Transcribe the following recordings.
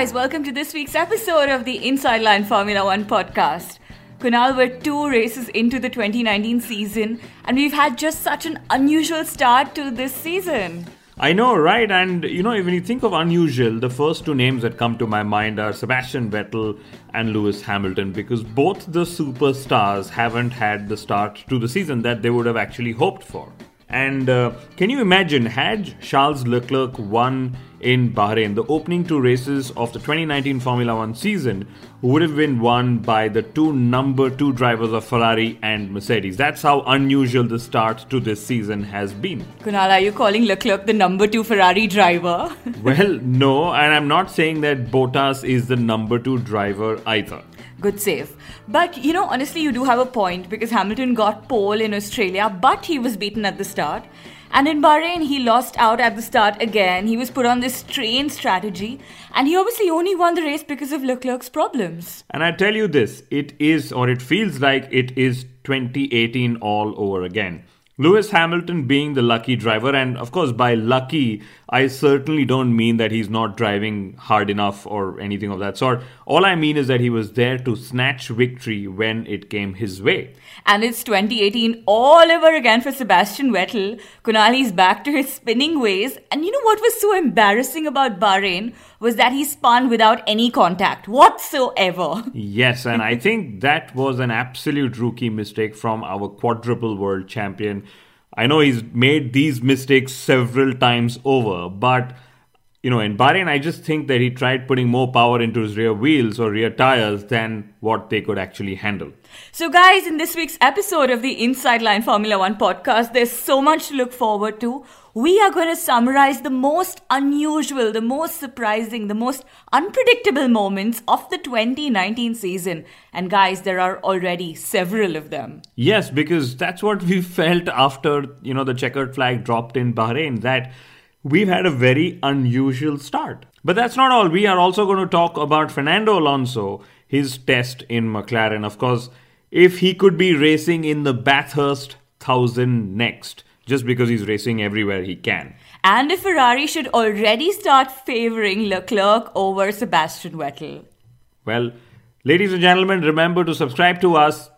Guys, welcome to this week's episode of the Inside Line Formula One podcast. Kunal, we're two races into the 2019 season, and we've had just such an unusual start to this season. I know, right? And you know, when you think of unusual, the first two names that come to my mind are Sebastian Vettel and Lewis Hamilton because both the superstars haven't had the start to the season that they would have actually hoped for. And uh, can you imagine, had Charles Leclerc won in Bahrain, the opening two races of the 2019 Formula One season would have been won by the two number two drivers of Ferrari and Mercedes. That's how unusual the start to this season has been. Kunal, are you calling Leclerc the number two Ferrari driver? well, no, and I'm not saying that Bottas is the number two driver either. Good save. But you know, honestly, you do have a point because Hamilton got pole in Australia, but he was beaten at the start. And in Bahrain, he lost out at the start again. He was put on this train strategy, and he obviously only won the race because of Leclerc's problems. And I tell you this it is, or it feels like it is 2018 all over again. Lewis Hamilton being the lucky driver, and of course, by lucky, I certainly don't mean that he's not driving hard enough or anything of that sort. All I mean is that he was there to snatch victory when it came his way. And it's 2018 all over again for Sebastian Vettel. Kunali's back to his spinning ways. And you know what was so embarrassing about Bahrain was that he spun without any contact whatsoever. Yes, and I think that was an absolute rookie mistake from our quadruple world champion. I know he's made these mistakes several times over, but you know, in Bahrain, I just think that he tried putting more power into his rear wheels or rear tires than what they could actually handle. So, guys, in this week's episode of the Inside Line Formula One podcast, there's so much to look forward to. We are going to summarize the most unusual, the most surprising, the most unpredictable moments of the 2019 season. And, guys, there are already several of them. Yes, because that's what we felt after, you know, the checkered flag dropped in Bahrain, that we've had a very unusual start. But that's not all. We are also going to talk about Fernando Alonso, his test in McLaren. Of course, if he could be racing in the Bathurst 1000 next, just because he's racing everywhere he can. And if Ferrari should already start favouring Leclerc over Sebastian Vettel. Well, ladies and gentlemen, remember to subscribe to us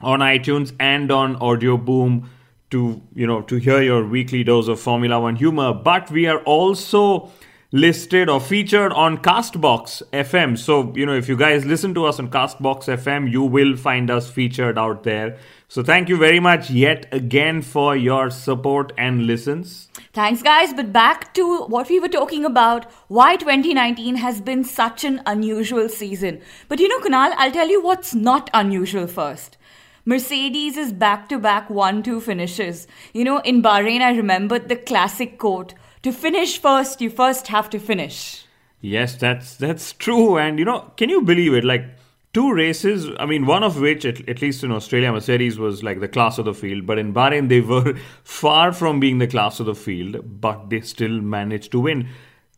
on iTunes and on Audio Boom to you know to hear your weekly dose of Formula One humor. But we are also listed or featured on Castbox FM. So you know if you guys listen to us on Castbox FM, you will find us featured out there. So thank you very much yet again for your support and listens. Thanks, guys. But back to what we were talking about why 2019 has been such an unusual season. But you know, Kunal, I'll tell you what's not unusual first. Mercedes is back to back 1 2 finishes. You know, in Bahrain, I remembered the classic quote to finish first, you first have to finish. Yes, that's that's true. And you know, can you believe it? Like two races, I mean, one of which, at, at least in Australia, Mercedes was like the class of the field, but in Bahrain, they were far from being the class of the field, but they still managed to win.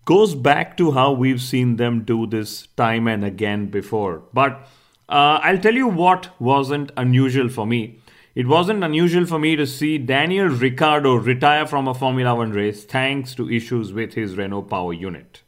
Goes back to how we've seen them do this time and again before. But uh, I'll tell you what wasn't unusual for me. It wasn't unusual for me to see Daniel Ricciardo retire from a Formula One race thanks to issues with his Renault power unit.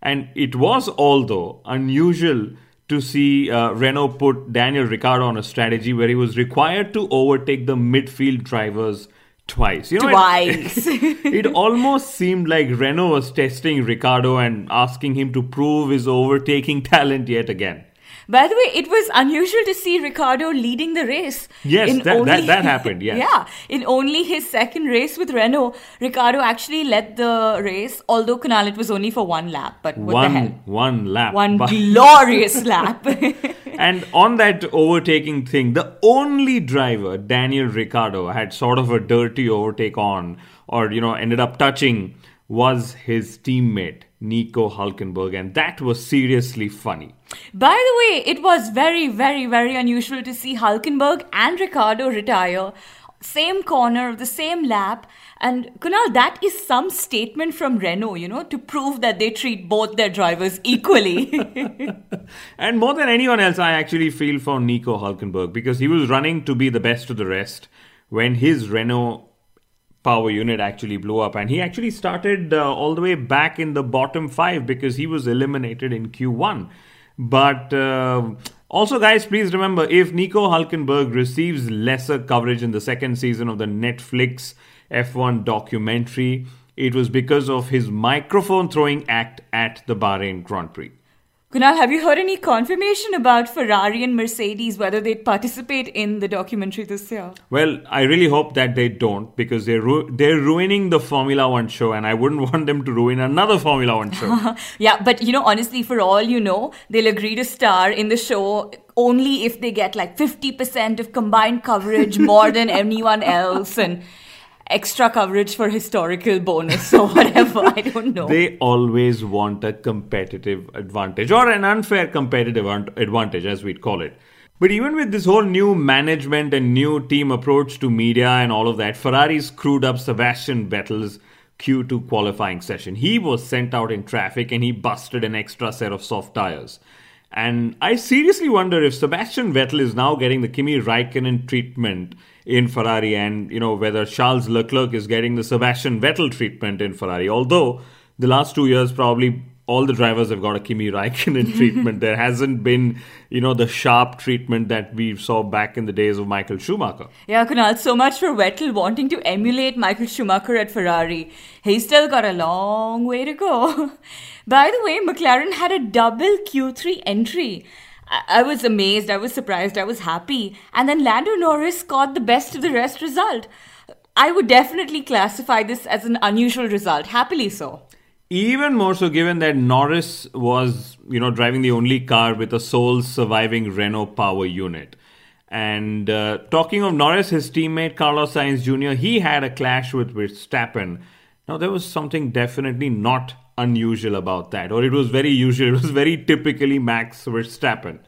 And it was, although, unusual to see uh, Renault put Daniel Ricciardo on a strategy where he was required to overtake the midfield drivers twice. You know, twice. It, it almost seemed like Renault was testing Ricciardo and asking him to prove his overtaking talent yet again. By the way, it was unusual to see Ricciardo leading the race. Yes, In that, that, that happened. Yes. Yeah, in only his second race with Renault, Ricciardo actually led the race. Although Kunal, it was only for one lap. But what one the hell? one lap. One But- glorious lap. and on that overtaking thing, the only driver, Daniel Ricciardo, had sort of a dirty overtake on, or you know, ended up touching, was his teammate Nico Hulkenberg, and that was seriously funny. By the way, it was very, very, very unusual to see Hulkenberg and Ricciardo retire. Same corner, of the same lap. And Kunal, that is some statement from Renault, you know, to prove that they treat both their drivers equally. And more than anyone else, I actually feel for Nico Hulkenberg because he was running to be the best of the rest when his Renault power unit actually blew up. And he actually started uh, all the way back in the bottom five because he was eliminated in Q1. But uh, also, guys, please remember if Nico Hulkenberg receives lesser coverage in the second season of the Netflix F1 documentary, it was because of his microphone throwing act at the Bahrain Grand Prix. Kunal, have you heard any confirmation about Ferrari and Mercedes whether they'd participate in the documentary this year? Well, I really hope that they don't because they're ru- they're ruining the Formula One show, and I wouldn't want them to ruin another Formula One show. Yeah, but you know, honestly, for all you know, they'll agree to star in the show only if they get like 50% of combined coverage more than anyone else and extra coverage for historical bonus or whatever. I don't know. they always want a competitive advantage or an unfair competitive advantage, as we'd call it. But even with this whole new management and new team approach to media and all of that, Ferrari screwed up Sebastian Vettel's Q2 qualifying session. He was sent out in traffic and he busted an extra set of soft tires. And I seriously wonder if Sebastian Vettel is now getting the Kimi Raikkonen treatment in Ferrari and, you know, whether Charles Leclerc is getting the Sebastian Vettel treatment in Ferrari. Although the last two years, probably all the drivers have got a Kimi Raikkonen treatment. There hasn't been, you know, the sharp treatment that we saw back in the days of Michael Schumacher. Yeah, Kunal, so much for Vettel wanting to emulate Michael Schumacher at Ferrari. He's still got a long way to go. By the way, McLaren had a double Q3 entry. I-, was amazed, I was surprised, I was happy. And then Lando Norris got the best of the rest result. I would definitely classify this as an unusual result, happily so. Even more so, given that Norris was, you know, driving the only car with a sole surviving Renault power unit. And uh, talking of Norris, his teammate Carlos Sainz Jr., he had a clash with Verstappen. Now, there was something definitely not unusual about that, or it was very usual. It was very typically Max Verstappen.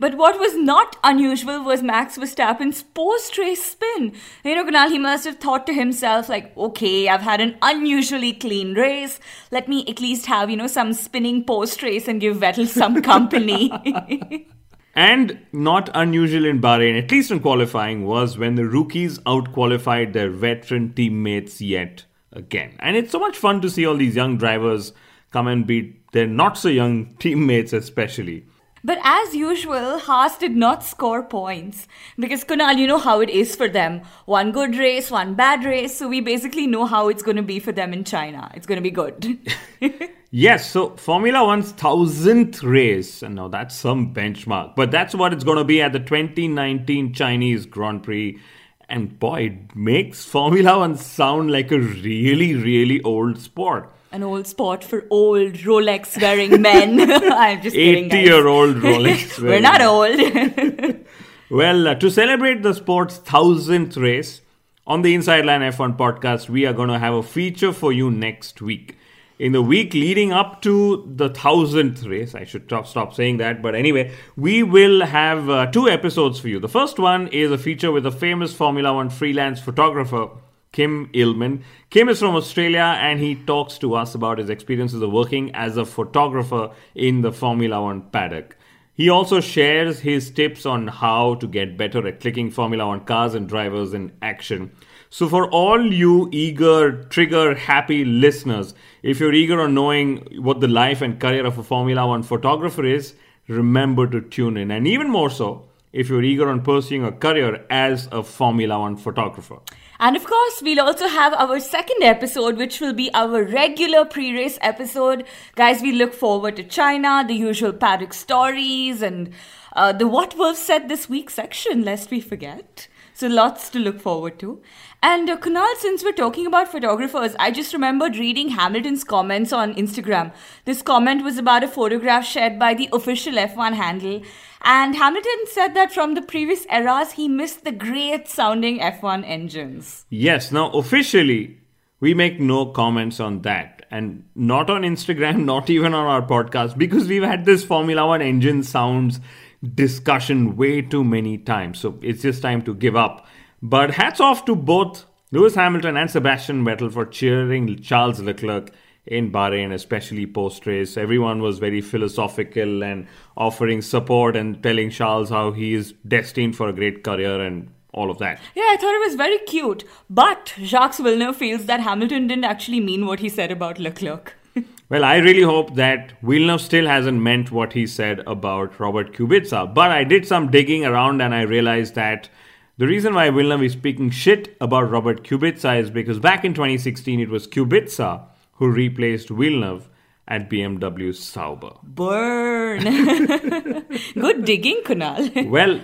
But what was not unusual was Max Verstappen's post race spin. You know, Kunal, he must have thought to himself, like, okay, I've had an unusually clean race. Let me at least have, you know, some spinning post race and give Vettel some company. And not unusual in Bahrain, at least in qualifying, was when the rookies outqualified their veteran teammates yet again. And it's so much fun to see all these young drivers come and beat their not so young teammates, especially. But as usual, Haas did not score points. Because Kunal, you know how it is for them. One good race, one bad race. So we basically know how it's going to be for them in China. It's going to be good. Yes, so Formula One's thousandth race, and now that's some benchmark, but that's what it's going to be at the 2019 Chinese Grand Prix. And boy, it makes Formula One sound like a really, really old sport. An old sport for old Rolex wearing men. I'm just 80 guys. year old Rolex. We're not old. Well, uh, to celebrate the sport's thousandth race, on the Inside Line F1 podcast, we are going to have a feature for you next week. In the week leading up to the thousandth race, I should stop, stop saying that, but anyway, we will have uh, two episodes for you. The first one is a feature with a famous Formula One freelance photographer, Kym Illman. Kim is from Australia and he talks to us about his experiences of working as a photographer in the Formula One paddock. He also shares his tips on how to get better at clicking Formula One cars and drivers in action. So, for all you eager, trigger happy listeners, if you're eager on knowing what the life and career of a Formula One photographer is, remember to tune in. And even more so, if you're eager on pursuing a career as a Formula One photographer. And of course, we'll also have our second episode, which will be our regular pre race episode. Guys, we look forward to China, the usual paddock stories, and uh, the What Wolff said this week section, lest we forget. So lots to look forward to. And uh, Kunal, since we're talking about photographers, I just remembered reading Hamilton's comments on Instagram. This comment was about a photograph shared by the official F1 handle. And Hamilton said that from the previous eras, he missed the great sounding F1 engines. Yes, now officially, we make no comments on that. And not on Instagram, not even on our podcast, because we've had this Formula One engine sounds discussion way too many times. So it's just time to give up. But hats off to both Lewis Hamilton and Sebastian Vettel for cheering Charles Leclerc in Bahrain, especially post race. Everyone was very philosophical and offering support and telling Charles how he is destined for a great career and all of that. Yeah, I thought it was very cute. But Jacques Villeneuve feels that Hamilton didn't actually mean what he said about Leclerc. Well, I really hope that Villeneuve still hasn't meant what he said about Robert Kubica. But I did some digging around and I realized that the reason why Villeneuve is speaking shit about Robert Kubica is because back in 2016 it was Kubica who replaced Villeneuve at BMW Sauber. Burn! Good digging, Kunal. well,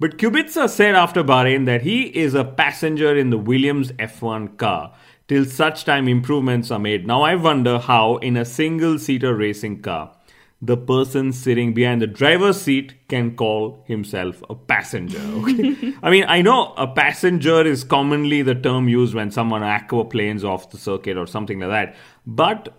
but Kubica said after Bahrain that he is a passenger in the Williams F1 car till such time improvements are made. Now I wonder how, in a single seater racing car, the person sitting behind the driver's seat can call himself a passenger. Okay? I mean, I know a passenger is commonly the term used when someone aquaplanes off the circuit or something like that. But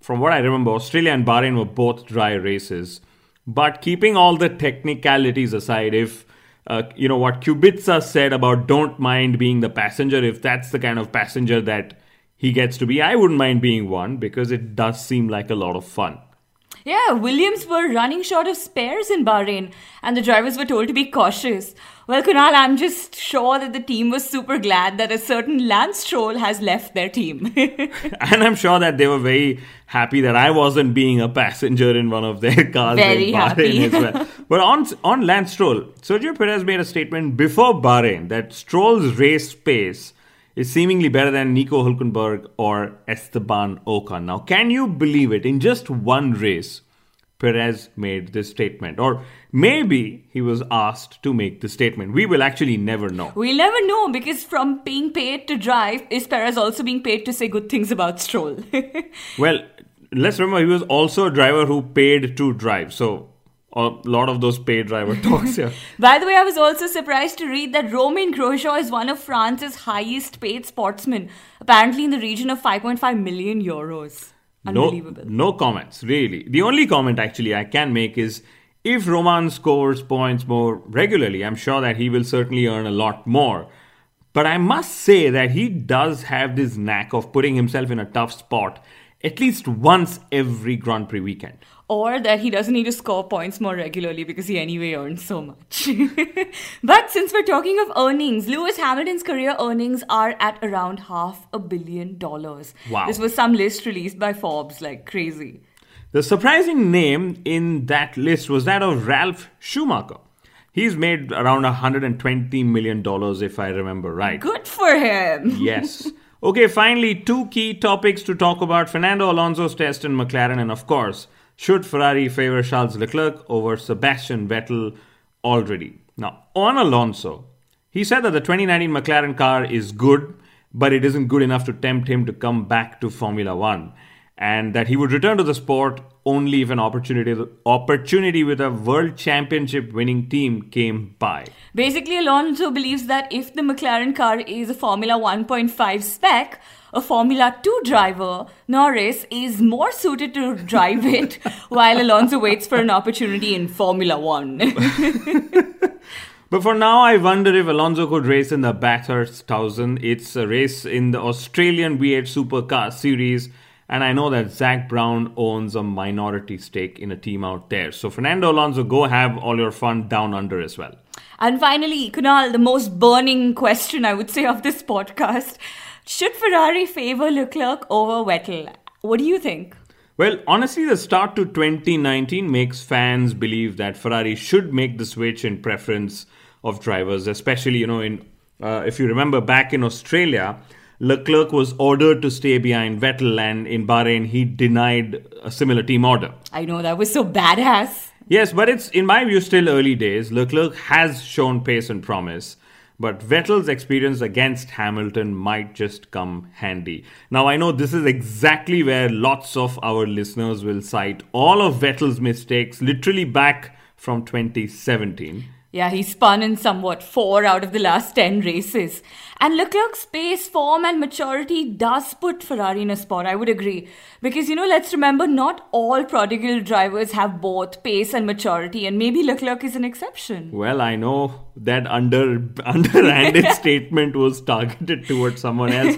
from what I remember, Australia and Bahrain were both dry races. But keeping all the technicalities aside, if uh, you know what Kubica said about don't mind being the passenger, if that's the kind of passenger that he gets to be, I wouldn't mind being one because it does seem like a lot of fun. Yeah, Williams were running short of spares in Bahrain, and the drivers were told to be cautious. Well, Kunal, I'm just sure that the team was super glad that a certain Lance Stroll has left their team. and I'm sure that they were very happy that I wasn't being a passenger in one of their cars very in happy. Bahrain as well. But on, on Lance Stroll, Sergio Perez made a statement before Bahrain that Stroll's race pace is seemingly better than Nico Hulkenberg or Esteban Ocon. Now, can you believe it? In just one race, Perez made this statement. Or maybe he was asked to make the statement. We will actually never know. We'll never know because from being paid to drive, is Perez also being paid to say good things about Stroll? well, let's remember he was also a driver who paid to drive. So a lot of those paid driver talks here. By the way, I was also surprised to read that Romain Grosjean is one of France's highest paid sportsmen, apparently in the region of 5.5 million euros. Unbelievable. No, no comments, really. The only comment actually I can make is if Romain scores points more regularly, I'm sure that he will certainly earn a lot more. But I must say that he does have this knack of putting himself in a tough spot at least once every Grand Prix weekend. Or that he doesn't need to score points more regularly because he anyway earns so much. but since we're talking of earnings, Lewis Hamilton's career earnings are at around half a billion dollars. Wow. This was some list released by Forbes, like crazy. The surprising name in that list was that of Ralf Schumacher. He's made around $120 million, if I remember right. Good for him. yes. Okay, finally, two key topics to talk about Fernando Alonso's test in McLaren, and of course, should Ferrari favor Charles Leclerc over Sebastian Vettel already? Now, on Alonso, he said that the 2019 McLaren car is good, but it isn't good enough to tempt him to come back to Formula One, and that he would return to the sport only if an opportunity opportunity with a world championship winning team came by. Basically, Alonso believes that if the McLaren car is a Formula 1.5 spec, a Formula 2 driver, Norris, is more suited to drive it while Alonso waits for an opportunity in Formula 1. But for now, I wonder if Alonso could race in the Bathurst 1000. It's a race in the Australian V8 Supercar Series, and I know that Zak Brown owns a minority stake in a team out there. So, Fernando Alonso, go have all your fun down under as well. and finally, Kunal, the most burning question I would say of this podcast should Ferrari favor Leclerc over Vettel? What do you think? Well, honestly, the start to 2019 makes fans believe that Ferrari should make the switch in preference of drivers, especially, you know, in uh, if you remember back in Australia, Leclerc was ordered to stay behind Vettel, and in Bahrain, he denied a similar team order. I know, that was so badass. Yes, but it's, in my view, still early days. Leclerc has shown pace and promise. But Vettel's experience against Hamilton might just come handy. Now, I know this is exactly where lots of our listeners will cite all of Vettel's mistakes, literally back from 2017. Yeah, he spun in somewhat four out of the last 10 races. And Leclerc's pace, form, and maturity does put Ferrari in a spot, I would agree. Because, you know, let's remember not all prodigal drivers have both pace and maturity, and maybe Leclerc is an exception. Well, I know that under underhanded statement was targeted towards someone else.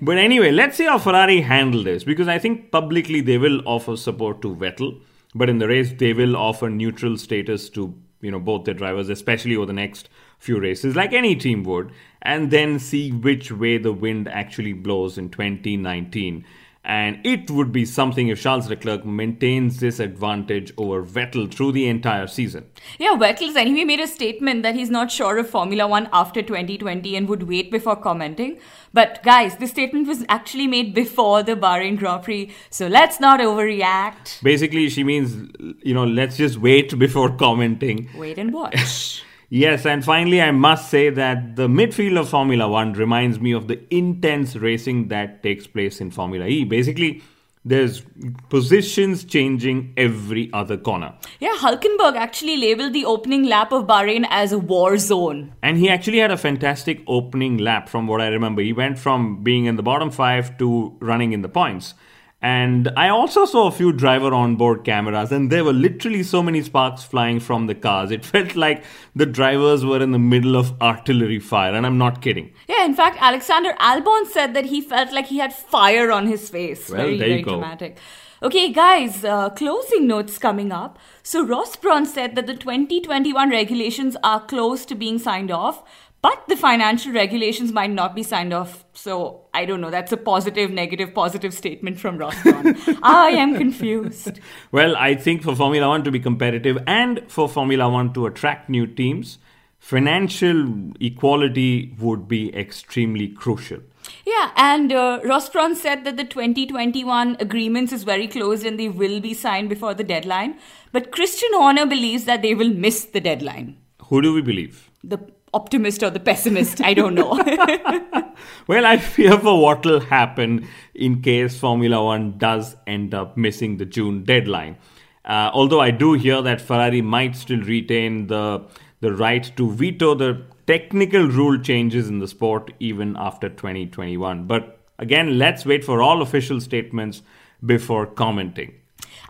But anyway, let's see how Ferrari handle this, because I think publicly they will offer support to Vettel, but in the race they will offer neutral status to you know both their drivers especially over the next few races like any team would and then see which way the wind actually blows in 2019 and it would be something if Charles Leclerc maintains this advantage over Vettel through the entire season. Yeah, Vettel's anyway made a statement that he's not sure of Formula One after 2020 and would wait before commenting. But guys, this statement was actually made before the Bahrain Grand Prix, so let's not overreact. Basically, she means, you know, let's just wait before commenting. Wait and watch. Yes, and finally, I must say that the midfield of Formula One reminds me of the intense racing that takes place in Formula E. Basically, there's positions changing every other corner. Yeah, Hulkenberg actually labeled the opening lap of Bahrain as a war zone. And he actually had a fantastic opening lap from what I remember. He went from being in the bottom five to running in the points. And I also saw a few driver onboard cameras, and there were literally so many sparks flying from the cars. It felt like the drivers were in the middle of artillery fire, and I'm not kidding. Yeah, in fact, Alexander Albon said that he felt like he had fire on his face. Well, very, there you very go. dramatic. Okay, guys, uh, closing notes coming up. So, Ross Brawn said that the 2021 regulations are close to being signed off, but the financial regulations might not be signed off. So, I don't know. That's a positive, negative, positive statement from Ross I am confused. Well, I think for Formula One to be competitive and for Formula One to attract new teams, financial equality would be extremely crucial. Yeah, and uh, Ross Brawn said that the 2021 agreements is very close and they will be signed before the deadline. But Christian Horner believes that they will miss the deadline. Who do we believe? The optimist or the pessimist, I don't know. Well, I fear for what will happen in case Formula One does end up missing the June deadline. Uh, although I do hear that Ferrari might still retain the the right to veto the technical rule changes in the sport even after 2021. But again, let's wait for all official statements before commenting.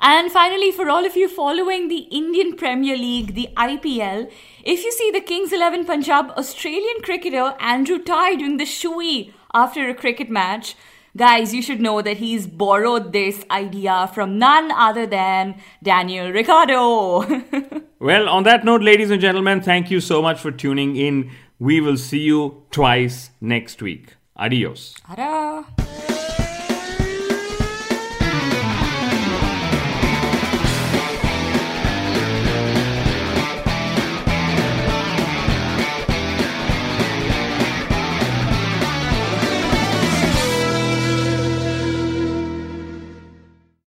And finally, for all of you following the Indian Premier League, the IPL, if you see the Kings 11 Punjab Australian cricketer Andrew Tye doing the shoey after a cricket match, guys, you should know that he's borrowed this idea from none other than Daniel Ricciardo. Well, on that note, ladies and gentlemen, thank you so much for tuning in. We will see you twice next week. Adios. Ta-da!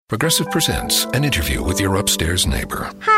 Progressive presents an interview with your upstairs neighbor. Hi,